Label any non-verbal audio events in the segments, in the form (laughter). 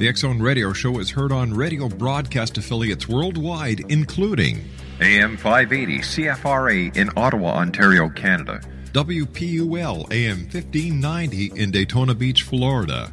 The X Zone Radio Show is heard on radio broadcast affiliates worldwide, including AM 580 CFRA in Ottawa, Ontario, Canada. WPUL AM 1590 in Daytona Beach, Florida.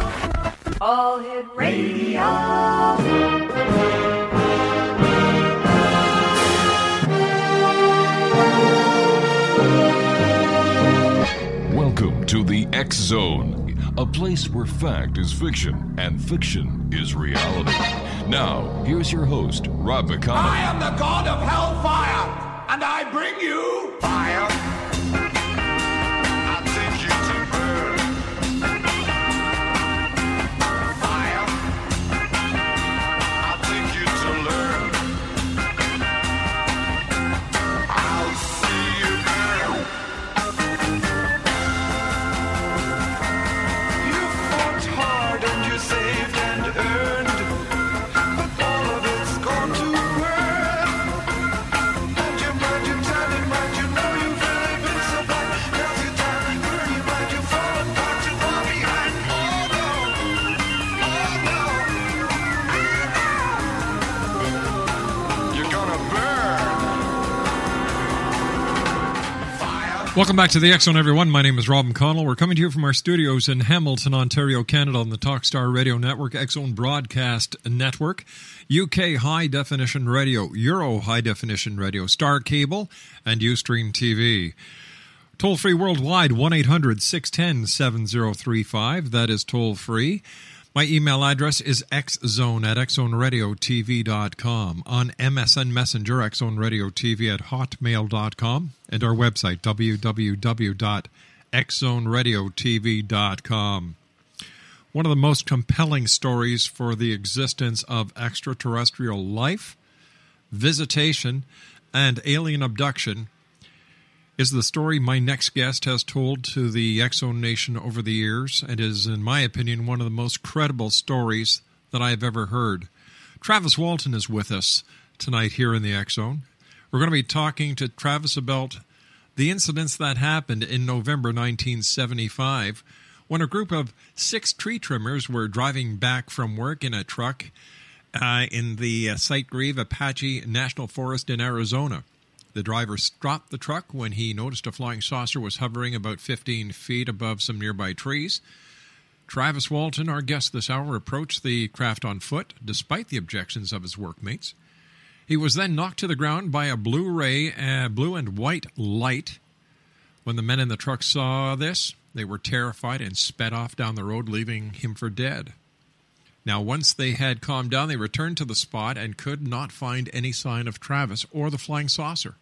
All Hit Radio. Welcome to the X Zone, a place where fact is fiction and fiction is reality. Now, here's your host, Rob McConnell. I am the god of hellfire, and I bring you fire. Welcome back to the Zone, everyone. My name is Rob McConnell. We're coming to you from our studios in Hamilton, Ontario, Canada, on the Talkstar Radio Network, Zone Broadcast Network, UK High Definition Radio, Euro High Definition Radio, Star Cable, and Ustream TV. Toll free worldwide, 1 800 610 7035. That is toll free. My email address is xzone at xzoneradiotv.com. On MSN Messenger, xzoneradiotv at hotmail.com. And our website, www.xzoneradiotv.com. One of the most compelling stories for the existence of extraterrestrial life, visitation, and alien abduction is the story my next guest has told to the X Zone Nation over the years and is, in my opinion, one of the most credible stories that I have ever heard. Travis Walton is with us tonight here in the X Zone. We're going to be talking to Travis about the incidents that happened in November 1975 when a group of six tree trimmers were driving back from work in a truck uh, in the uh, Sitgreave Apache National Forest in Arizona. The driver stopped the truck when he noticed a flying saucer was hovering about 15 feet above some nearby trees. Travis Walton, our guest this hour, approached the craft on foot despite the objections of his workmates. He was then knocked to the ground by a blue ray, uh, blue and white light. When the men in the truck saw this, they were terrified and sped off down the road, leaving him for dead. Now, once they had calmed down, they returned to the spot and could not find any sign of Travis or the flying saucer.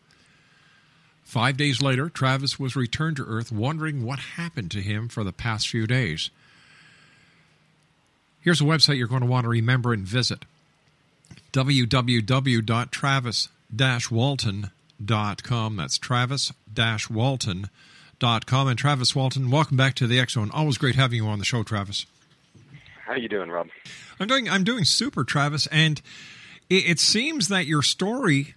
Five days later, Travis was returned to Earth, wondering what happened to him for the past few days. Here's a website you're going to want to remember and visit www.travis-walton.com. That's travis-walton.com. And Travis Walton, welcome back to the X Zone. Always great having you on the show, Travis. How you doing, Rob? I'm doing I'm doing super, Travis, and it, it seems that your story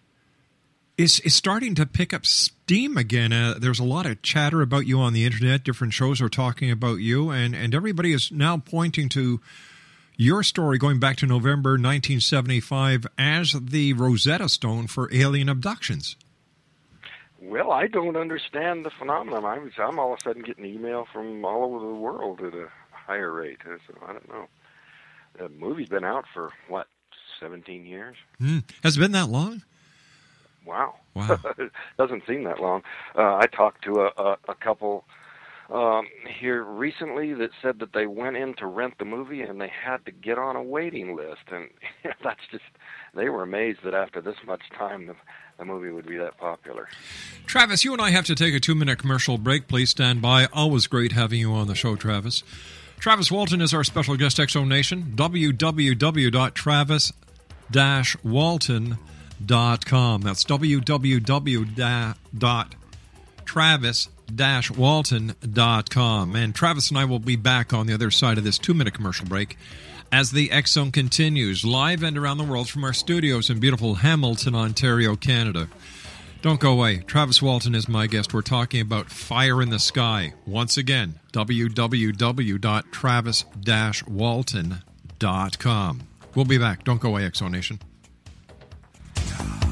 is is starting to pick up steam again. Uh, there's a lot of chatter about you on the internet. Different shows are talking about you, and and everybody is now pointing to your story going back to November 1975 as the Rosetta Stone for alien abductions. Well, I don't understand the phenomenon. I was, I'm all of a sudden getting email from all over the world at a higher rate. So I don't know. The movie's been out for what, 17 years? Hmm. Has it been that long? Wow. Wow. (laughs) Doesn't seem that long. Uh, I talked to a, a, a couple um, here recently that said that they went in to rent the movie and they had to get on a waiting list, and (laughs) that's just they were amazed that after this much time the, the movie would be that popular. Travis, you and I have to take a two minute commercial break. Please stand by. Always great having you on the show, Travis. Travis Walton is our special guest, X Zone Nation. www.travis walton.com. That's www.travis walton.com. And Travis and I will be back on the other side of this two minute commercial break as the X Zone continues live and around the world from our studios in beautiful Hamilton, Ontario, Canada. Don't go away. Travis Walton is my guest. We're talking about Fire in the Sky. Once again, www.travis-walton.com. We'll be back. Don't go away, X Zone Nation.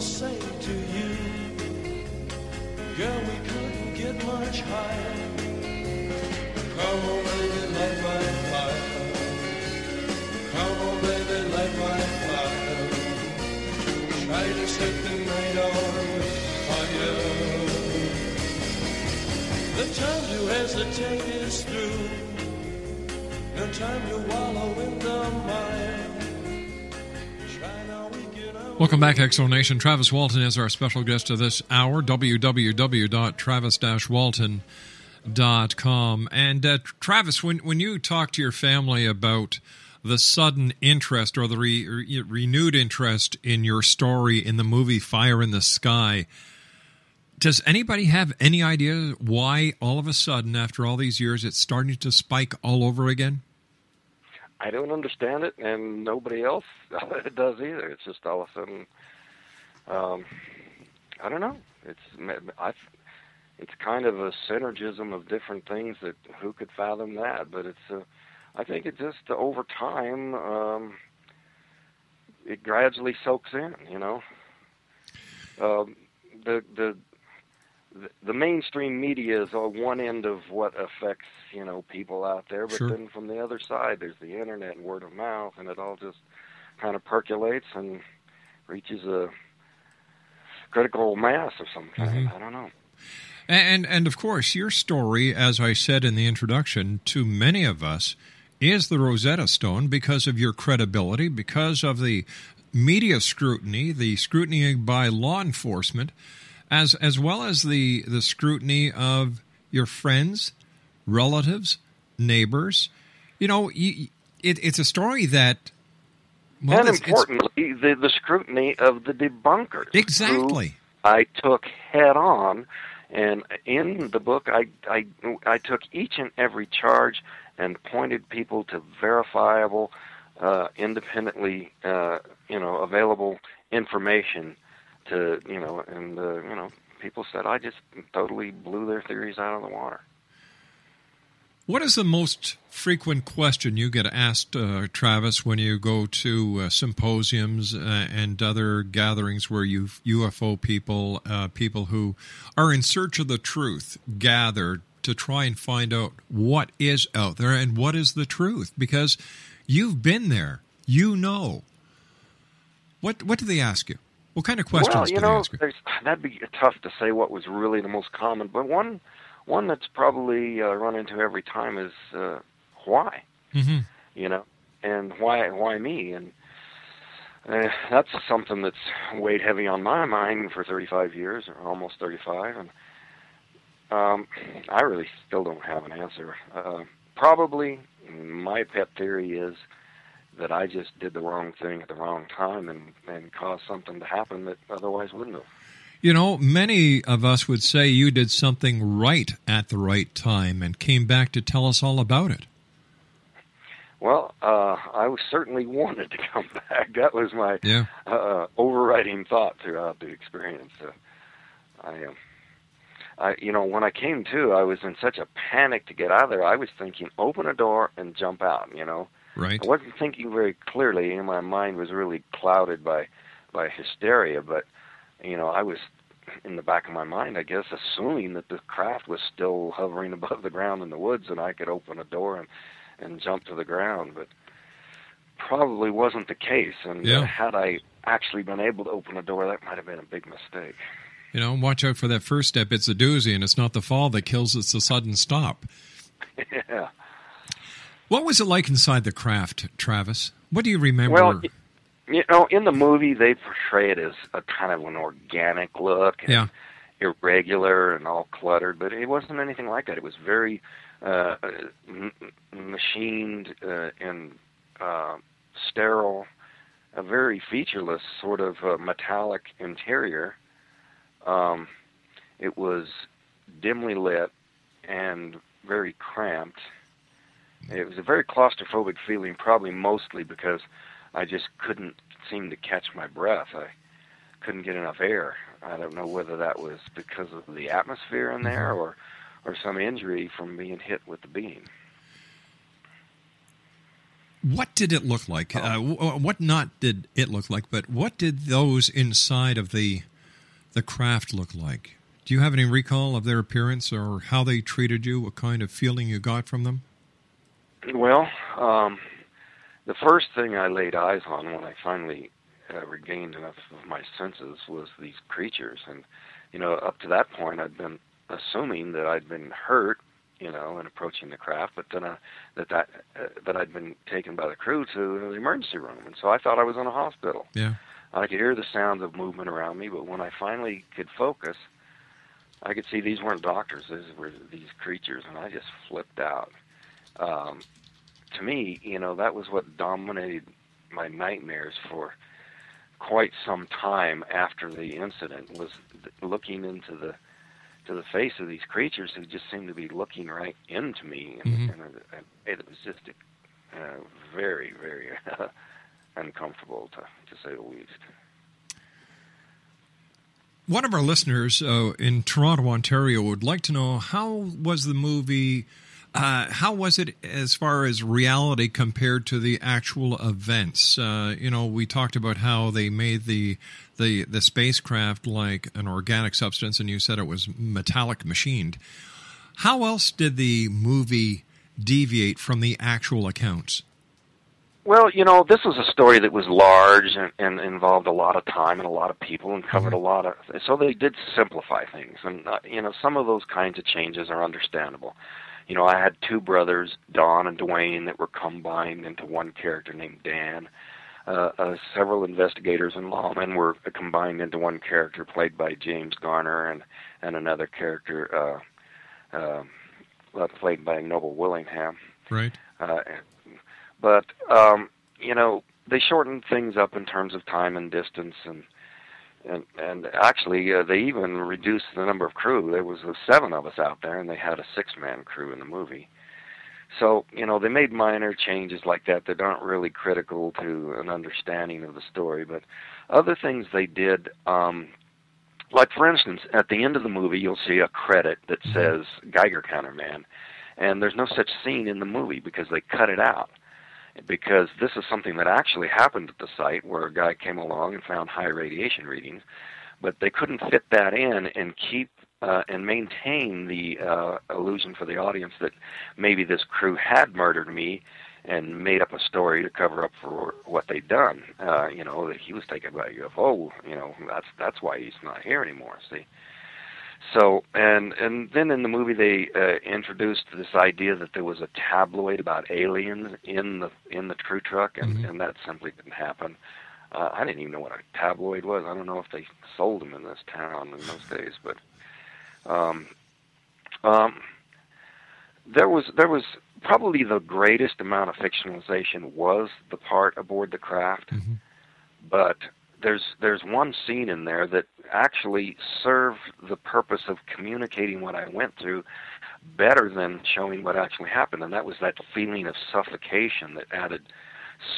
to say Welcome back, X Zone Nation. Travis Walton is our special guest of this hour. www.travis-walton.com. And uh, Travis, when when you talk to your family about the sudden interest or the re, re- renewed interest in your story in the movie Fire in the Sky, does anybody have any idea why all of a sudden, after all these years, it's starting to spike all over again? I don't understand it, and nobody else (laughs) does either. It's just all of a sudden, um, I don't know. It's I, it's kind of a synergism of different things that who could fathom that? But it's a, I think it just over time, um, it gradually soaks in. You know, um, the the the- mainstream media is on one end of what affects you know people out there, but Sure. then from the other side, there's the internet and word of mouth, and it all just kind of percolates and reaches a critical mass of some kind. Mhm. I don't know. And and of course, your story, as I said in the introduction, to many of us, is the Rosetta Stone because of your credibility, because of the media scrutiny, the scrutiny by law enforcement, as as well as the the scrutiny of your friends, relatives, neighbors. You know, you, it, it's a story that. Well, and it's- it's- importantly, the, the scrutiny of the debunkers. Exactly. I took head on, and in the book, I, I, I took each and every charge and pointed people to verifiable, uh, independently, uh, you know, available information to, you know, and, uh, you know, people said I just totally blew their theories out of the water. What is the most frequent question you get asked, uh, Travis, when you go to uh, symposiums uh, and other gatherings where you UFO people, uh, people who are in search of the truth, gather to try and find out what is out there and what is the truth? Because you've been there, you know. What what do they ask you? What kind of questions well, you know, that'd be tough to say what was really the most common, but one one that's probably uh, run into every time is uh, why, hmm you know, and why why me, and uh, that's something that's weighed heavy on my mind for 35 years, or almost 35, and um, I really still don't have an answer. Uh, probably my pet theory is that I just did the wrong thing at the wrong time and and caused something to happen that otherwise wouldn't have. You know, many of us would say you did something right at the right time and came back to tell us all about it. Well, uh, I certainly (laughs) wanted to come back. That was my Yeah. uh, overriding thought throughout the experience. Uh, I, um, I, you know, when I came to, I was in such a panic to get out of there. I was thinking, open a door and jump out. You know, Right? I wasn't thinking very clearly, and my mind was really clouded by by hysteria. But you know, I was in the back of my mind, I guess, assuming that the craft was still hovering above the ground in the woods, and I could open a door and and jump to the ground. But probably wasn't the case. And Yeah. uh, had I actually been able to open a door, that might have been a big mistake. You know, watch out for that first step. It's a doozy, and it's not the fall that kills, it's the sudden stop. (laughs) yeah. What was it like inside the craft, Travis? What do you remember? Well, you know, in the movie, they portray it as a kind of an organic look, and Yeah. irregular and all cluttered, but it wasn't anything like that. It was very uh, m- m- machined uh, and uh, sterile, a very featureless sort of uh, metallic interior. Um, it was dimly lit and very cramped. It was a very claustrophobic feeling, probably mostly because I just couldn't seem to catch my breath. I couldn't get enough air. I don't know whether that was because of the atmosphere in there or or some injury from being hit with the beam. What did it look like? Uh, w- what not did it look like, but what did those inside of the the craft look like? Do you have any recall of their appearance or how they treated you? What kind of feeling you got from them? Well, um, the first thing I laid eyes on when I finally uh, regained enough of my senses was these creatures, and you know, up to that point, I'd been assuming that I'd been hurt, you know, in approaching the craft, but then uh, that that uh, that I'd been taken by the crew to the emergency room, and so I thought I was in a hospital. Yeah. I could hear the sounds of movement around me, but when I finally could focus, I could see these weren't doctors; these were these creatures, and I just flipped out. Um, to me, you know, that was what dominated my nightmares for quite some time after the incident was looking into the to the face of these creatures who just seemed to be looking right into me, and, Mhm. and, and it was just uh, very, very uncomfortable to to say the least. One of our listeners uh, in Toronto, Ontario, would like to know how was the movie. Uh, how was it as far as reality compared to the actual events? Uh, you know, we talked about how they made the the the spacecraft like an organic substance, and you said it was metallic machined. How else did the movie deviate from the actual accounts? Well, you know, this was a story that was large and, and involved a lot of time and a lot of people and covered a lot of. So they did simplify things, and uh, you know, some of those kinds of changes are understandable. You know, I had two brothers, Don and Duane, that were combined into one character named Dan. Uh, uh, several investigators and lawmen were combined into one character played by James Garner, and and another character uh, uh, played by Noble Willingham. Right. Uh, but um, you know, they shortened things up in terms of time and distance, and and and actually, uh, they even reduced the number of crew. There was uh, seven of us out there, and they had a six-man crew in the movie. So you know, they made minor changes like that that aren't really critical to an understanding of the story, but other things they did. Um, like for instance, at the end of the movie, you'll see a credit that says Geiger Counter Man, and there's no such scene in the movie because they cut it out because this is something that actually happened at the site where a guy came along and found high radiation readings, but they couldn't fit that in and keep uh, and maintain the uh, illusion for the audience that maybe this crew had murdered me and made up a story to cover up for what they'd done. Uh, you know that he was taken by a UFO. You know that's that's why he's not here anymore. See. So and and then in the movie they uh, introduced this idea that there was a tabloid about aliens in the in the true truck, and and that simply didn't happen. Uh, I didn't even know what a tabloid was. I don't know if they sold them in this town in those days, but um, um, there was there was probably the greatest amount of fictionalization was the part aboard the craft, but there's there's one scene in there that actually served the purpose of communicating what I went through better than showing what actually happened, and that was that feeling of suffocation that added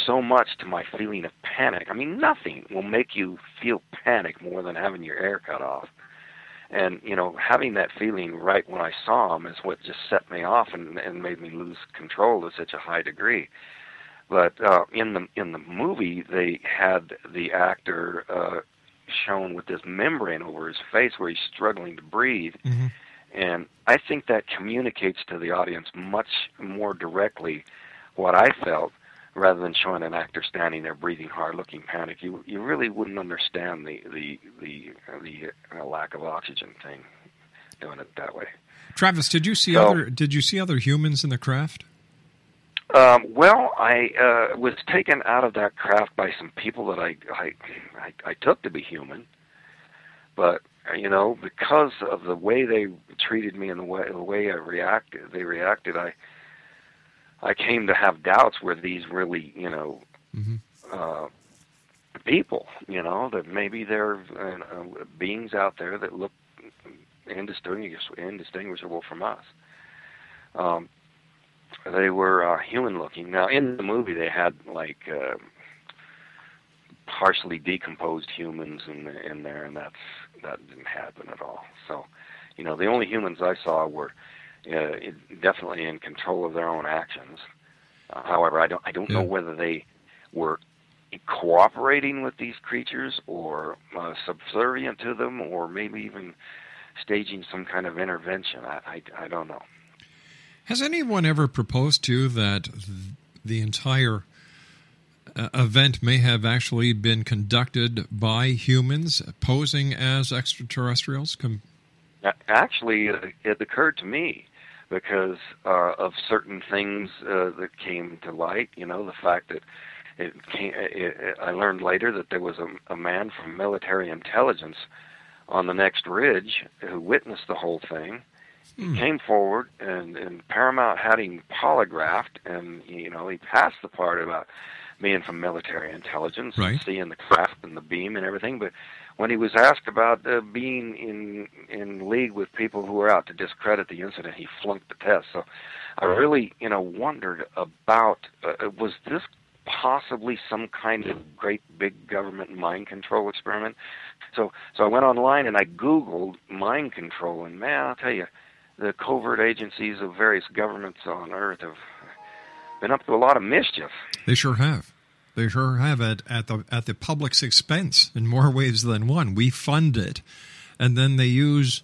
so much to my feeling of panic. I mean, nothing will make you feel panic more than having your air cut off. And you know, having that feeling right when I saw him is what just set me off and, and made me lose control to such a high degree. But uh, in the in the movie, they had the actor uh, shown with this membrane over his face where he's struggling to breathe, and I think that communicates to the audience much more directly what I felt rather than showing an actor standing there breathing hard, looking panicked. You you really wouldn't understand the the the the uh, lack of oxygen thing doing it that way. Travis, did you see So- other did you see other humans in the craft? Um, well, I uh, was taken out of that craft by some people that I, I I I took to be human, but uh, you know because of the way they treated me and the way the way I reacted, they reacted. I I came to have doubts were these really you know uh, people you know that maybe there are uh, beings out there that look indistinguish- indistinguishable from us. Um, they were uh, human looking. Now in the movie they had like uh, partially decomposed humans in in there, and that's that didn't happen at all. So, you know, the only humans I saw were uh, definitely in control of their own actions. Uh, however, I don't I don't know whether they were cooperating with these creatures or uh, subservient to them, or maybe even staging some kind of intervention. I I, I don't know. Has anyone ever proposed to you that the entire uh, event may have actually been conducted by humans posing as extraterrestrials? Com- Actually, it, it occurred to me because uh, of certain things uh, that came to light. You know, the fact that it came, it, it, I learned later that there was a, a man from military intelligence on the next ridge who witnessed the whole thing. He came forward, and, and Paramount had him polygraphed, and you know he passed the part about being from military intelligence, and Right. seeing the craft and the beam and everything. But when he was asked about uh, being in in league with people who were out to discredit the incident, he flunked the test. So I really, you know, wondered about uh, was this possibly some kind of great big government mind control experiment? So so I went online and I googled mind control, and man, I'll tell you, the covert agencies of various governments on Earth have been up to a lot of mischief. They sure have. They sure have at, at the at the public's expense in more (laughs) ways than one. We fund it, and then they use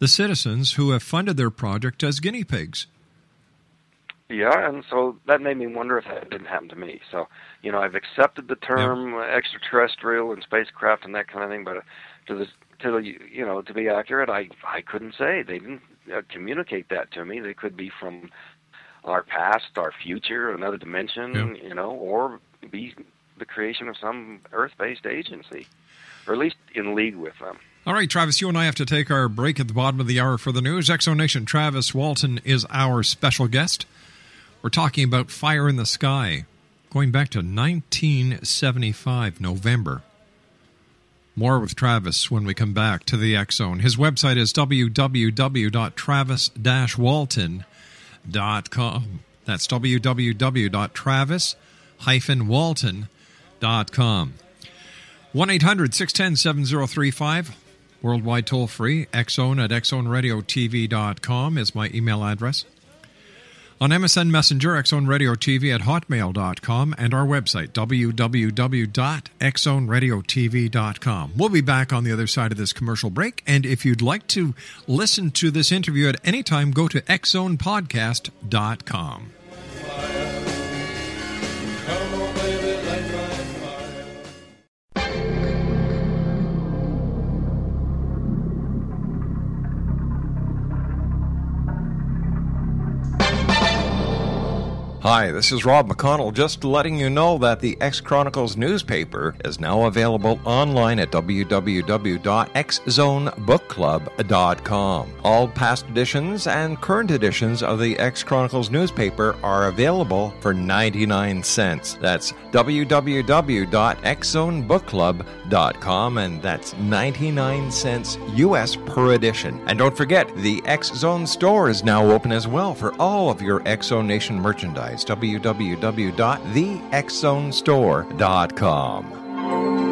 the citizens who have funded their project as guinea pigs. Yeah, and so that made me wonder if that didn't happen to me. So, you know, I've accepted the term uh extraterrestrial and spacecraft and that kind of thing, but uh, to the to the, you know to be accurate, I I couldn't say they didn't uh, communicate that to me. They could be from our past, our future, another dimension, Yeah. you know, or be the creation of some Earth-based agency, or at least in league with them. All right, Travis, you and I have to take our break at the bottom of the hour for the news. X Zone Nation Travis Walton is our special guest. We're talking about Fire in the Sky, going back to 1975, November. More with Travis when we come back to the X Zone. His website is www.travis-walton.com. That's www.travis-walton.com. 1 800 610 7035. Worldwide toll free. Xzone at xzoneradiotv.com is my email address. On MSN Messenger, Xzone Radio TV at hotmail.com, and our website, www.xzoneradiotv.com. We'll be back on the other side of this commercial break, and if you'd like to listen to this interview at any time, go to xzonepodcast.com. Hi, this is Rob McConnell, just letting you know that the X Chronicles newspaper is now available online at www.xzonebookclub.com. All past editions and current editions of the X Chronicles newspaper are available for 99 cents. That's www.xzonebookclub.com, and that's 99 cents US per edition. And don't forget, the X Zone store is now open as well for all of your X Zone Nation merchandise. www.thexzonestore.com. Do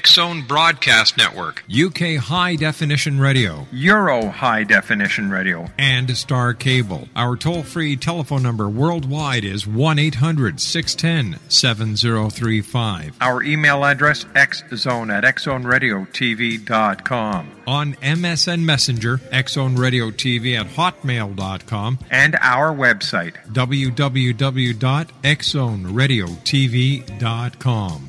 X Zone Broadcast Network, UK High Definition Radio, Euro High Definition Radio. and Star Cable. Our toll free telephone number worldwide is 1 800 610 7035. Our email address, xzone at xzoneradiotv.com. On MSN Messenger, XZone at hotmail.com, And our website, www.xzoneradiotv.com.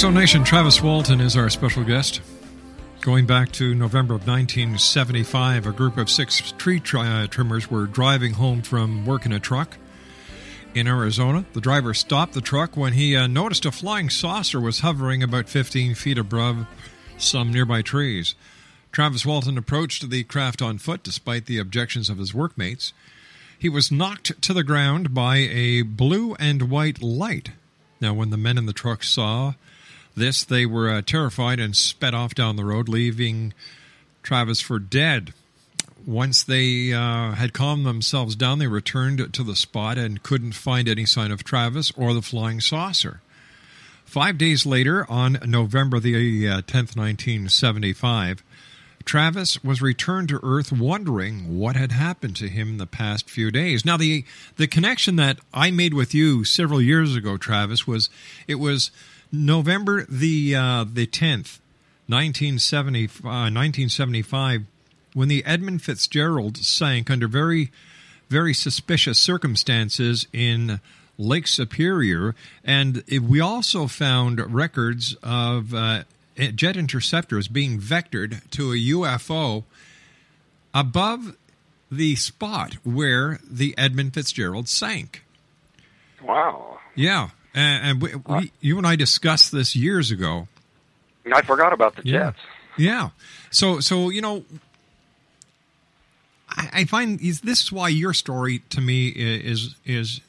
X Zone Nation, Travis Walton is our special guest. Going back to November of 1975, a group of six tree tri- uh, trimmers were driving home from work in a truck in Arizona. The driver stopped the truck when he uh, noticed a flying saucer was hovering about 15 feet above some nearby trees. Travis Walton approached the craft on foot despite the objections of his workmates. He was knocked to the ground by a blue and white light. Now, when the men in the truck saw this, they were uh, terrified and sped off down the road, leaving Travis for dead. Once they uh, had calmed themselves down, they returned to the spot and couldn't find any sign of Travis or the flying saucer. Five days later, on November the uh, 10th, 1975, Travis was returned to Earth wondering what had happened to him in the past few days. Now, the, the connection that I made with you several years ago, Travis, was it was November the, uh, the 10th, 1970, uh, 1975, when the Edmund Fitzgerald sank under very, very suspicious circumstances in Lake Superior. And we also found records of uh, jet interceptors being vectored to a UFO above the spot where the Edmund Fitzgerald sank. Wow. Yeah. And, and we, we, you and I discussed this years ago. I forgot about the Yeah. jets. Yeah. So so you know, I, I find is this is why your story to me is is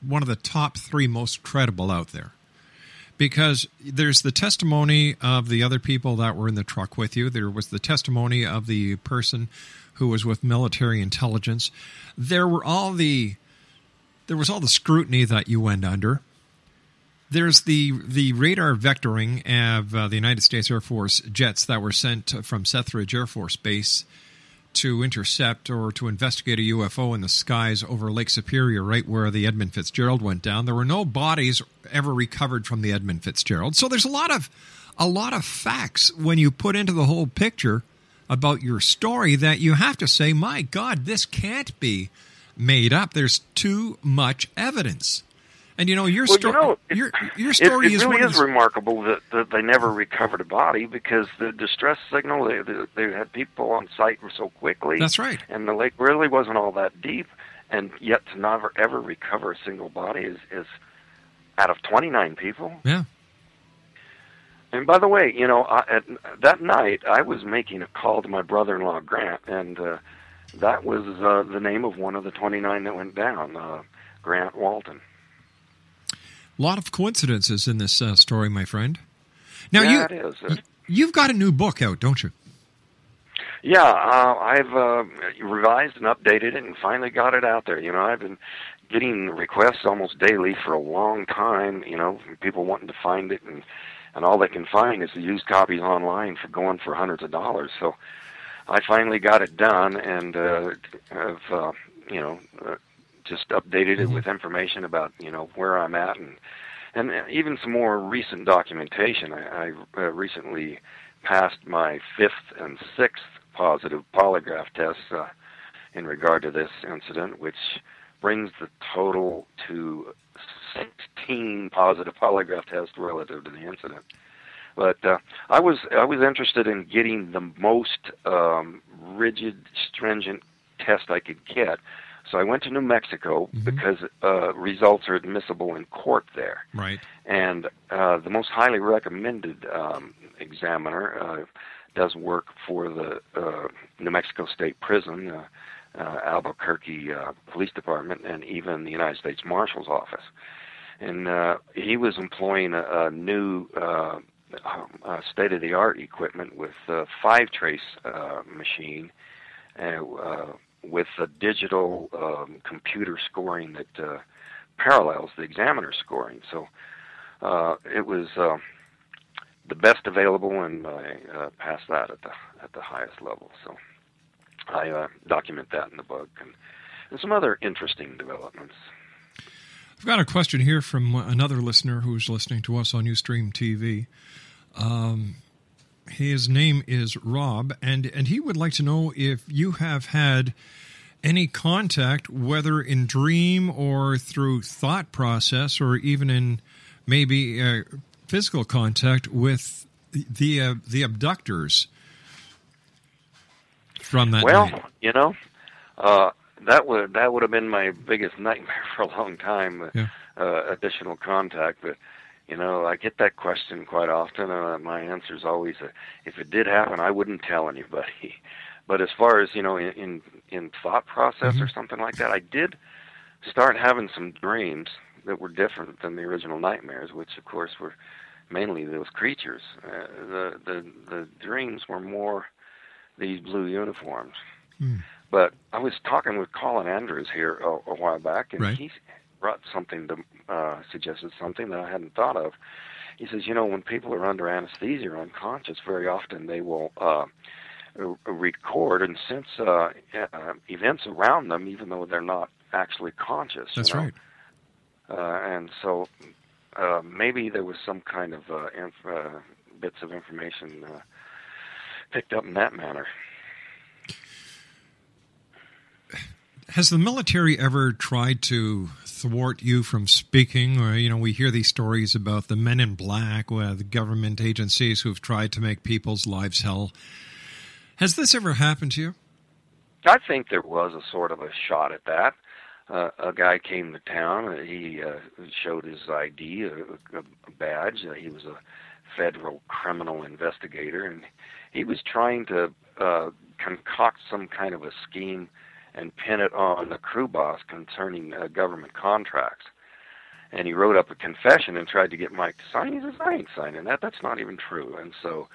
one of the top three most credible out there. Because there's the testimony of the other people that were in the truck with you. There was the testimony of the person who was with military intelligence. There were all the there was all the scrutiny that you went under. There's the the radar vectoring of uh, the United States Air Force jets that were sent from Selfridge Air Force Base to intercept or to investigate a UFO in the skies over Lake Superior, right where the Edmund Fitzgerald went down. There were no bodies ever recovered from the Edmund Fitzgerald. So there's a lot of a lot of facts when you put into the whole picture about your story that you have to say, "My God, this can't be made up." There's too much evidence. And you know your Well, you story. know, it- your your It, story it is really is remarkable that, that they never recovered a body because the distress signal they, they they had people on site so quickly. That's right. And the lake really wasn't all that deep, and yet to never ever recover a single body is is out of 29 people. Yeah. And by the way, you know, I, at, that night I was making a call to my brother-in-law Grant, and uh, that was uh, the name of one of the 29 that went down, uh, Grant Walton. A lot of coincidences in this uh, story, my friend. Now yeah, you you've got a new book out, don't you? Yeah, uh, I've uh, revised and updated it and finally got it out there. You know, I've been getting requests almost daily for a long time, you know, people wanting to find it and and all they can find is the used copies online for going for hundreds of dollars. So I finally got it done and uh have uh, you know, uh, just updated it with information about, you know, where I'm at and and even some more recent documentation. I, I uh, recently passed my fifth and sixth positive polygraph tests uh, in regard to this incident, which brings the total to 16 positive polygraph tests relative to the incident. But uh, I was I was interested in getting the most um, rigid, stringent test I could get. So I went to New Mexico because uh, results are admissible in court there Right. and uh, the most highly recommended um, examiner uh, does work for the uh, New Mexico State Prison. Uh, uh, Albuquerque uh, Police Department and even the United States Marshal's Office. And uh, he was employing a, a new uh, uh, state-of-the-art equipment with a five-trace uh, machine uh, uh, with a digital um, computer scoring that uh, parallels the examiner scoring. So uh, it was uh, the best available, and I uh, passed that at the at the highest level. So I uh, document that in the book, and, and some other interesting developments. I've got a question here from another listener who's listening to us on Ustream TV. Um, his name is Rob, and, and he would like to know if you have had any contact, whether in dream or through thought process, or even in maybe uh, physical contact with the uh, the abductors from that well, night. you know, uh, that would that would have been my biggest nightmare (laughs) for a long time. Yeah. Uh, additional contact, but you know, I get that question quite often, and uh, my answer is always, uh, if it did happen, I wouldn't tell anybody. (laughs) But as far as you know, in in, in thought process or something like that, I did start having some dreams that were different than the original nightmares, which of course were mainly those creatures. Uh, the the the dreams were more these blue uniforms. Hmm. But I was talking with Colin Andrews here a, a while back, and Right. he brought something to uh, suggested something that I hadn't thought of. He says, you know, when people are under anesthesia or unconscious, very often they will uh, record and sense uh, uh, events around them, even though they're not actually conscious. That's you know? right. Uh, and so uh, maybe there was some kind of uh, inf- uh, bits of information uh, picked up in that manner. Has the military ever tried to thwart you from speaking? Or, you know, we hear these stories about the men in black, uh, the government agencies who've tried to make people's lives hell. Has this ever happened to you? I think there was a sort of a shot at that. Uh, a guy came to town. Uh, he uh, showed his ID, a, a badge. Uh, he was a federal criminal investigator, and he was trying to uh, concoct some kind of a scheme and pin it on the crew boss concerning uh, government contracts. And he wrote up a confession and tried to get Mike to sign. He says, "I ain't signing that. That's not even true." And so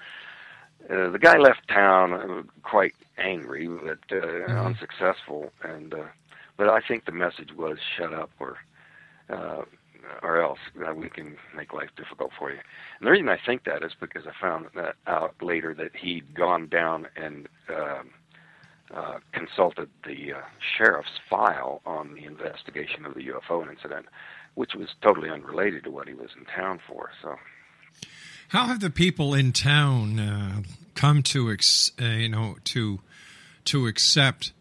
uh, the guy left town uh, quite angry, but uh, unsuccessful. And uh, but I think the message was shut up, or uh, or else uh, we can make life difficult for you. And the reason I think that is because I found that out later that he'd gone down and um, uh, consulted the uh, sheriff's file on the investigation of the UFO incident, which was totally unrelated to what he was in town for. So. How have the people in town uh, come to, ex- uh, you know, to to accept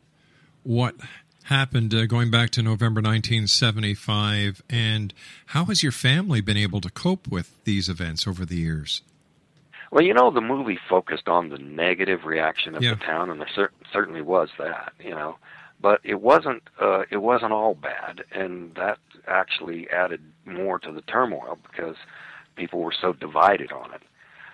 what happened uh, going back to November 1975, and how has your family been able to cope with these events over the years? Well, you know, the movie focused on the negative reaction of Yeah. the town, and there cer- certainly was that, you know. But it wasn't. Uh, it wasn't all bad, and that actually added more to the turmoil because people were so divided on it.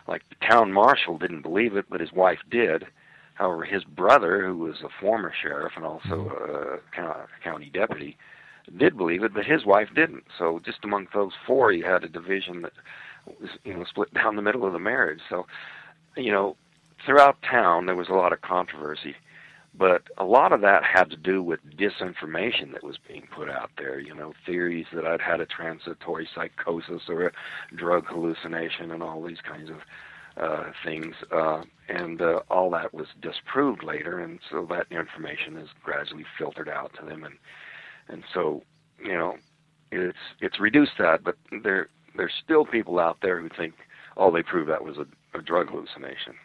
Like the town marshal didn't believe it, but his wife did. However, his brother, who was a former sheriff and also a county, county deputy, did believe it, but his wife didn't. So just among those four, you had a division that you know, split down the middle of the marriage. So, you know, throughout town there was a lot of controversy, but a lot of that had to do with disinformation that was being put out there. You know, theories that I'd had a transitory psychosis or a drug hallucination and all these kinds of uh, things, uh, and uh, all that was disproved later, and so that information is gradually filtered out to them, and and so you know, it's it's reduced that, but there there's still people out there who think, oh, they proved that was a, a drug hallucination.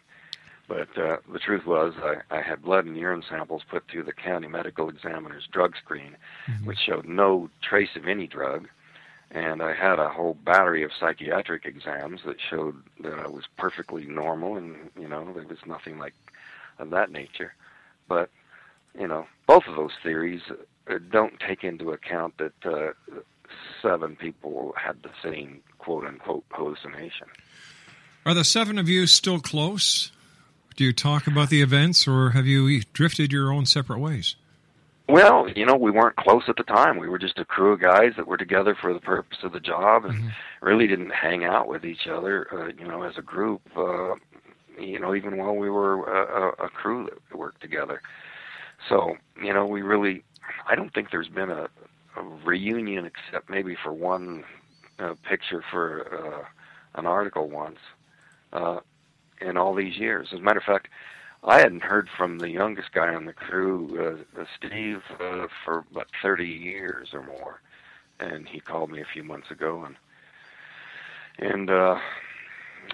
But uh, the truth was, I, I had blood and urine samples put through the county medical examiner's drug screen, which showed no trace of any drug. And I had a whole battery of psychiatric exams that showed that I was perfectly normal, and you know there was nothing like of that nature. But you know, both of those theories uh, don't take into account that uh, seven people had the same quote unquote hallucination. Are the seven of you still close? Do you talk about the events, or have you drifted your own separate ways? Well, you know, we weren't close at the time. We were just a crew of guys that were together for the purpose of the job, and really didn't hang out with each other. Uh, you know, as a group. Uh, you know, even while we were a, a, a crew that worked together. So, you know, we really. I don't think there's been a, reunion except maybe for one uh, picture for uh, an article once uh, in all these years. As a matter of fact, I hadn't heard from the youngest guy on the crew, uh, uh, Steve, uh, for about 30 years or more, and he called me a few months ago, and and uh,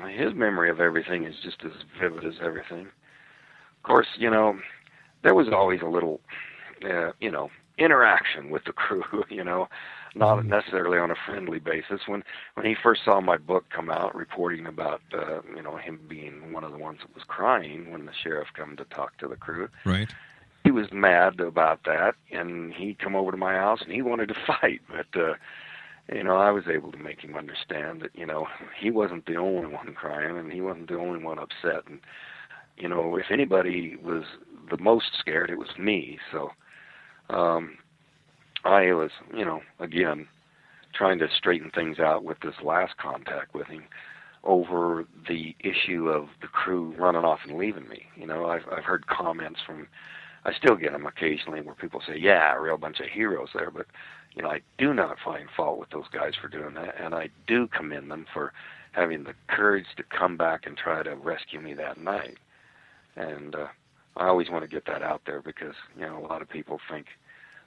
his memory of everything is just as vivid as everything. Of course, you know, there was always a little, uh, you know, interaction with the crew. (laughs) You know, not necessarily on a friendly basis. When when he first saw my book come out, reporting about uh, you know him being one of the ones that was crying when the sheriff come to talk to the crew, Right. he was mad about that, and he come over to my house and he wanted to (laughs) fight, but. uh you know, I was able to make him understand that, you know, he wasn't the only one crying and he wasn't the only one upset. And, you know, if anybody was the most scared, it was me. So, um, I was, you know, again, trying to straighten things out with this last contact with him over the issue of the crew running off and leaving me. You know, I've I've heard comments from I still get them occasionally where people say, "Yeah, a real bunch of heroes there," but you know, I do not find fault with those guys for doing that, and I do commend them for having the courage to come back and try to rescue me that night. And uh, I always want to get that out there because you know a lot of people think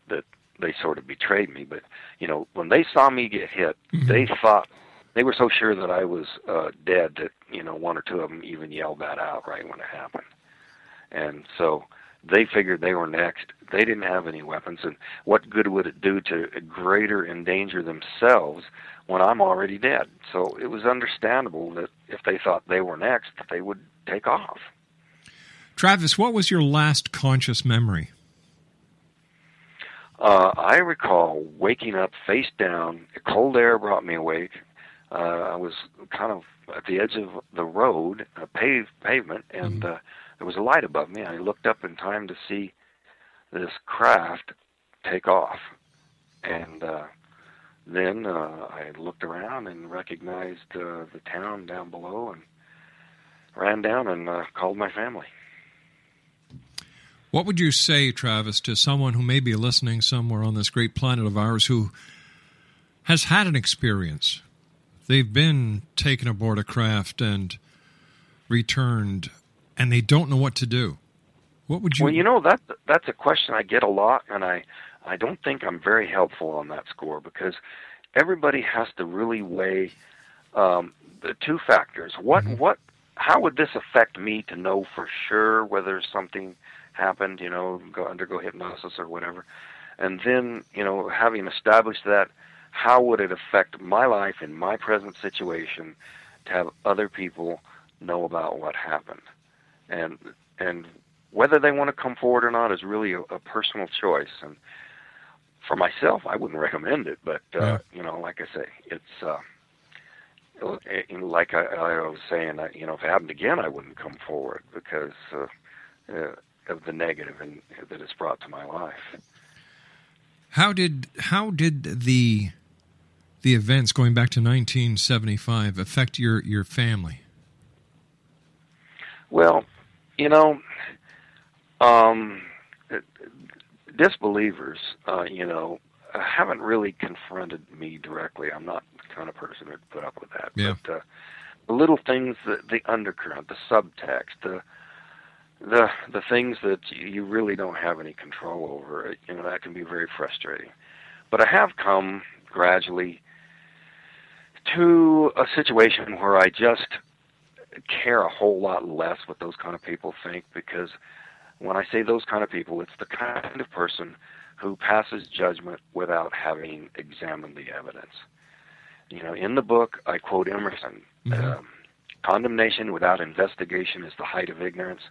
that they sort of betrayed me, but you know when they saw me get hit, they thought they were so sure that I was uh, dead that you know one or two of them even yelled that out right when it happened, and so they figured they were next. They didn't have any weapons, and what good would it do to greater endanger themselves when I'm already dead? So it was understandable that if they thought they were next, that they would take off. Travis, what was your last conscious memory? Uh, I recall waking up face down. The Cold air brought me awake. Uh, I was kind of at the edge of the road, a paved pavement, and uh, there was a light above me. I looked up in time to see this craft take off, and uh, then uh, I looked around and recognized uh, the town down below, and ran down and uh, called my family. What would you say, Travis, to someone who may be listening somewhere on this great planet of ours who has had an experience? They've been taken aboard a craft and returned, and they don't know what to do. What would you? Well, you know that that's a question I get a lot, and I I don't think I'm very helpful on that score because everybody has to really weigh um, the two factors. What what how would this affect me to know for sure whether something happened? You know, go undergo hypnosis or whatever, and then you know having established that, how would it affect my life in my present situation to have other people know about what happened, and and whether they want to come forward or not is really a, a personal choice. And for myself, I wouldn't recommend it, but uh, you know, like I say, it's uh, it- you know, like I, I was saying, uh, you know, if it happened again, I wouldn't come forward because uh, uh, of the negative in, that it's brought to my life. How did how did the the events going back to 1975 affect your your family? Well, you know, um, disbelievers, uh, you know, haven't really confronted me directly. I'm not the kind of person who'd put up with that. Yeah. But uh, the little things, the, the undercurrent, the subtext, the the the things that you you really don't have any control over, you know, that can be very frustrating. But I have come gradually to a situation where I just care a whole lot less what those kind of people think because when I say those kind of people, it's the kind of person who passes judgment without having examined the evidence. You know, in the book, I quote Emerson um, condemnation without investigation is the height of ignorance.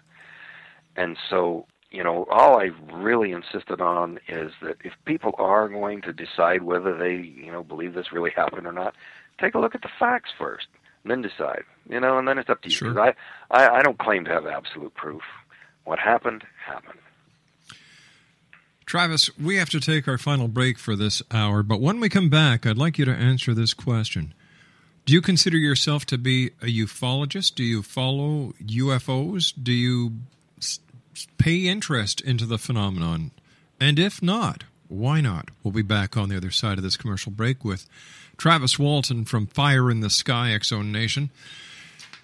And so, you know, all I really insisted on is that if people are going to decide whether they, you know, believe this really happened or not, take a look at the facts first, and then decide. You know, and then it's up to you. I, I, I don't claim to have absolute proof. What happened happened. Travis, we have to take our final break for this hour, but when we come back, I'd like you to answer this question. Do you consider yourself to be a ufologist? Do you follow UFOs? Do you pay interest into the phenomenon? And if not, why not? We'll be back on the other side of this commercial break with Travis Walton from Fire in the Sky X Nation.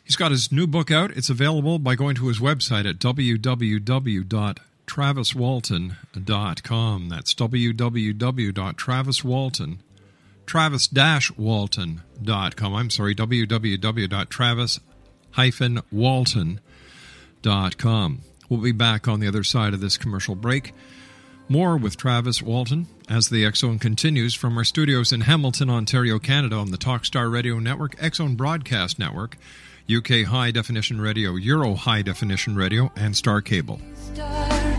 He's got his new book out. It's available by going to his website at www.traviswalton.com. That's www.traviswalton travis-walton.com. I'm sorry, www.travis-walton.com. We'll be back on the other side of this commercial break. More with Travis Walton as the X Zone continues from our studios in Hamilton, Ontario, Canada on the Talkstar Radio Network, X Zone Broadcast Network, UK High Definition Radio, Euro High Definition Radio, and Star Cable. Dark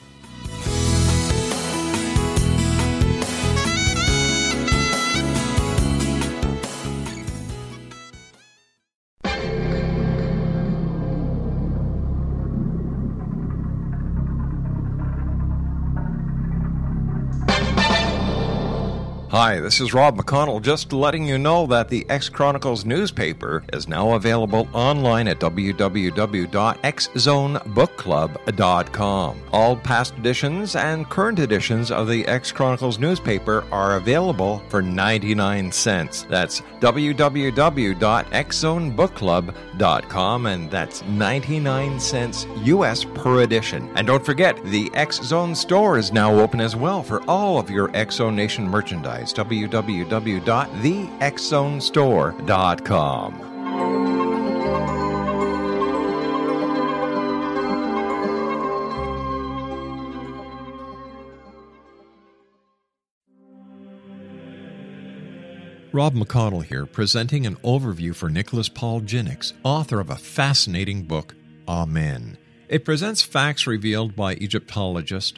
Hi, this is Rob McConnell, just letting you know that the X Chronicles newspaper is now available online at www.xzonebookclub.com. All past editions and current editions of the X Chronicles newspaper are available for 99 cents. That's www.xzonebookclub.com, and that's 99 cents US per edition. And don't forget, the X Zone store is now open as well for all of your X Zone Nation merchandise www.thexzonestore.com. Rob McConnell here, presenting an overview for Nicholas Paul Jennings, author of a fascinating book, Amen. It presents facts revealed by Egyptologists,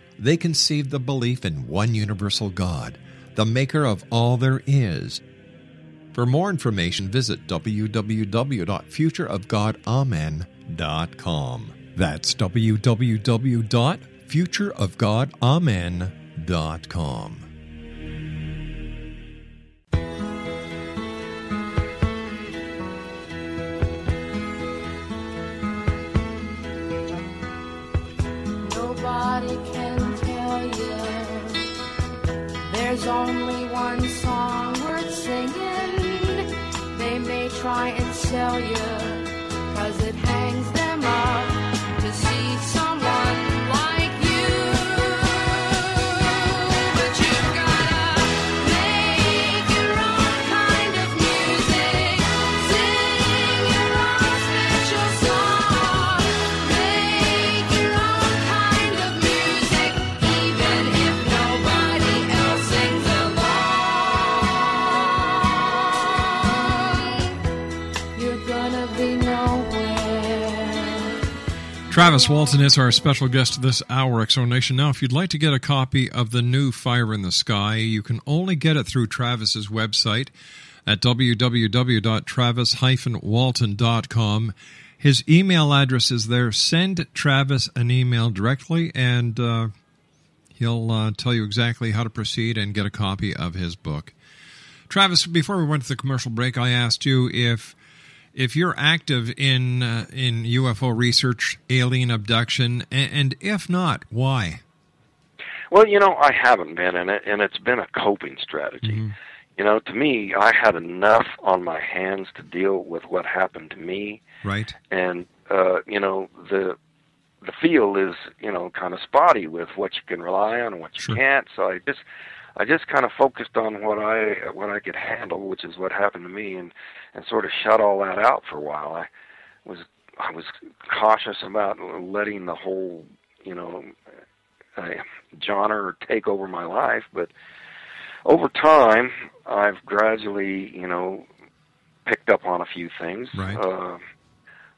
they conceived the belief in one universal God, the maker of all there is. For more information, visit www.futureofgodamen.com. That's www.futureofgodamen.com. nobody can There's only one song worth singing. They may try and sell you, Travis Walton is our special guest this hour, X Zone Nation. Now, if you'd like to get a copy of the new Fire in the Sky, you can only get it through Travis's website at www.travis-walton.com. His email address is there. Send Travis an email directly, and uh, he'll uh, tell you exactly how to proceed and get a copy of his book. Travis, before we went to the commercial break, I asked you if if you're active in uh, in UFO research, alien abduction, and, and if not, why? Well, you know, I haven't been in it, and it's been a coping strategy. You know, to me, I had enough on my hands to deal with what happened to me, Right. and uh, you know, the the field is you know kind of spotty with what you can rely on and what you Sure. can't. So I just I just kind of focused on what I what I could handle, which is what happened to me, and and sort of shut all that out for a while. I was I was cautious about letting the whole you know uh, genre take over my life, but over time I've gradually you know picked up on a few things. Right. Uh,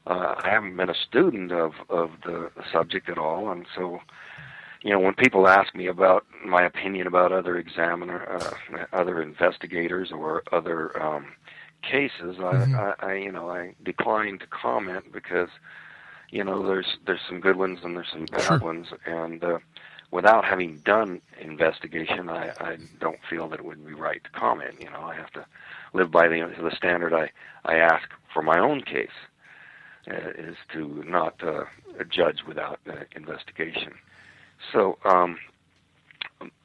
uh, I haven't been a student of of the, the subject at all, and so you know when people ask me about my opinion about other examiner, uh, other investigators, or other um, cases, Mhm. I, I, I you know I decline to comment because you know there's there's some good ones and there's some bad Sure. ones, and uh, without having done investigation, I, I don't feel that it would be right to comment. You know, I have to live by the the standard I I ask for my own case uh, is to not uh, judge without uh, investigation. So, um,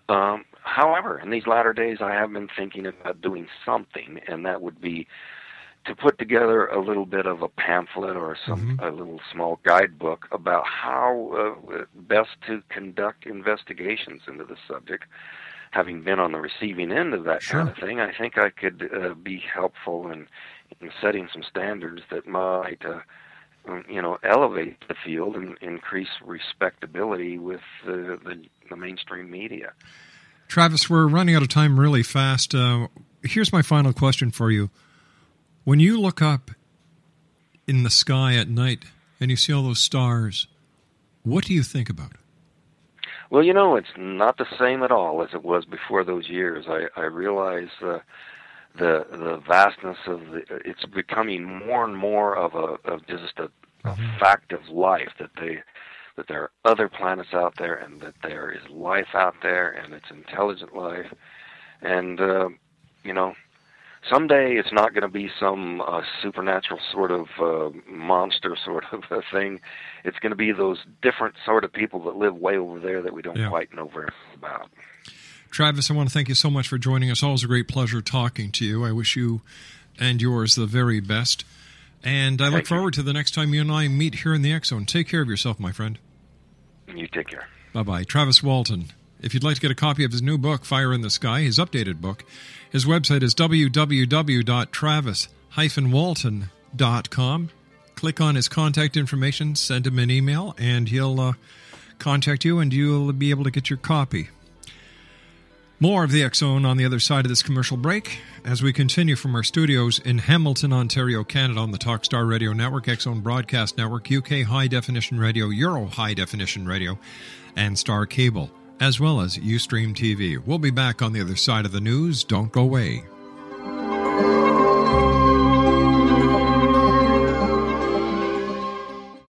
um, however, in these latter days, I have been thinking about doing something, and that would be to put together a little bit of a pamphlet or some a little small guidebook about how uh, best to conduct investigations into the subject. Having been on the receiving end of that kind of thing, I think I could uh, be helpful in, in setting some standards that might, uh, you know, elevate the field and increase respectability with the, the, the mainstream media. Travis, we're running out of time really fast. Uh, here's my final question for you. When you look up in the sky at night and you see all those stars, what do you think about? It? Well, you know, it's not the same at all as it was before those years. I, I realize uh, the the vastness of the. It's becoming more and more of a of just a, a fact of life that they that there are other planets out there and that there is life out there and it's intelligent life, and uh, you know. Someday it's not going to be some uh, supernatural sort of uh, monster (laughs) sort of a thing. It's going to be those different sort of people that live way over there that we don't Yeah. quite know very much about. Travis, I want to thank you so much for joining us. Always a great pleasure talking to you. I wish you and yours the very best. And I look Thank you. forward to the next time you and I meet here in the X Zone. Take care of yourself, my friend. You take care. Bye bye. Travis Walton. If you'd like to get a copy of his new book, Fire in the Sky, his updated book, his website is www.travis-walton.com. Click on his contact information, send him an email, and he'll uh, contact you, and you'll be able to get your copy. More of the Zone on the other side of this commercial break as we continue from our studios in Hamilton, Ontario, Canada on the Talkstar Radio Network, Zone Broadcast Network, UK High Definition Radio, Euro High Definition Radio, and Star Cable, as well as Ustream TV. We'll be back on the other side of the news. Don't go away.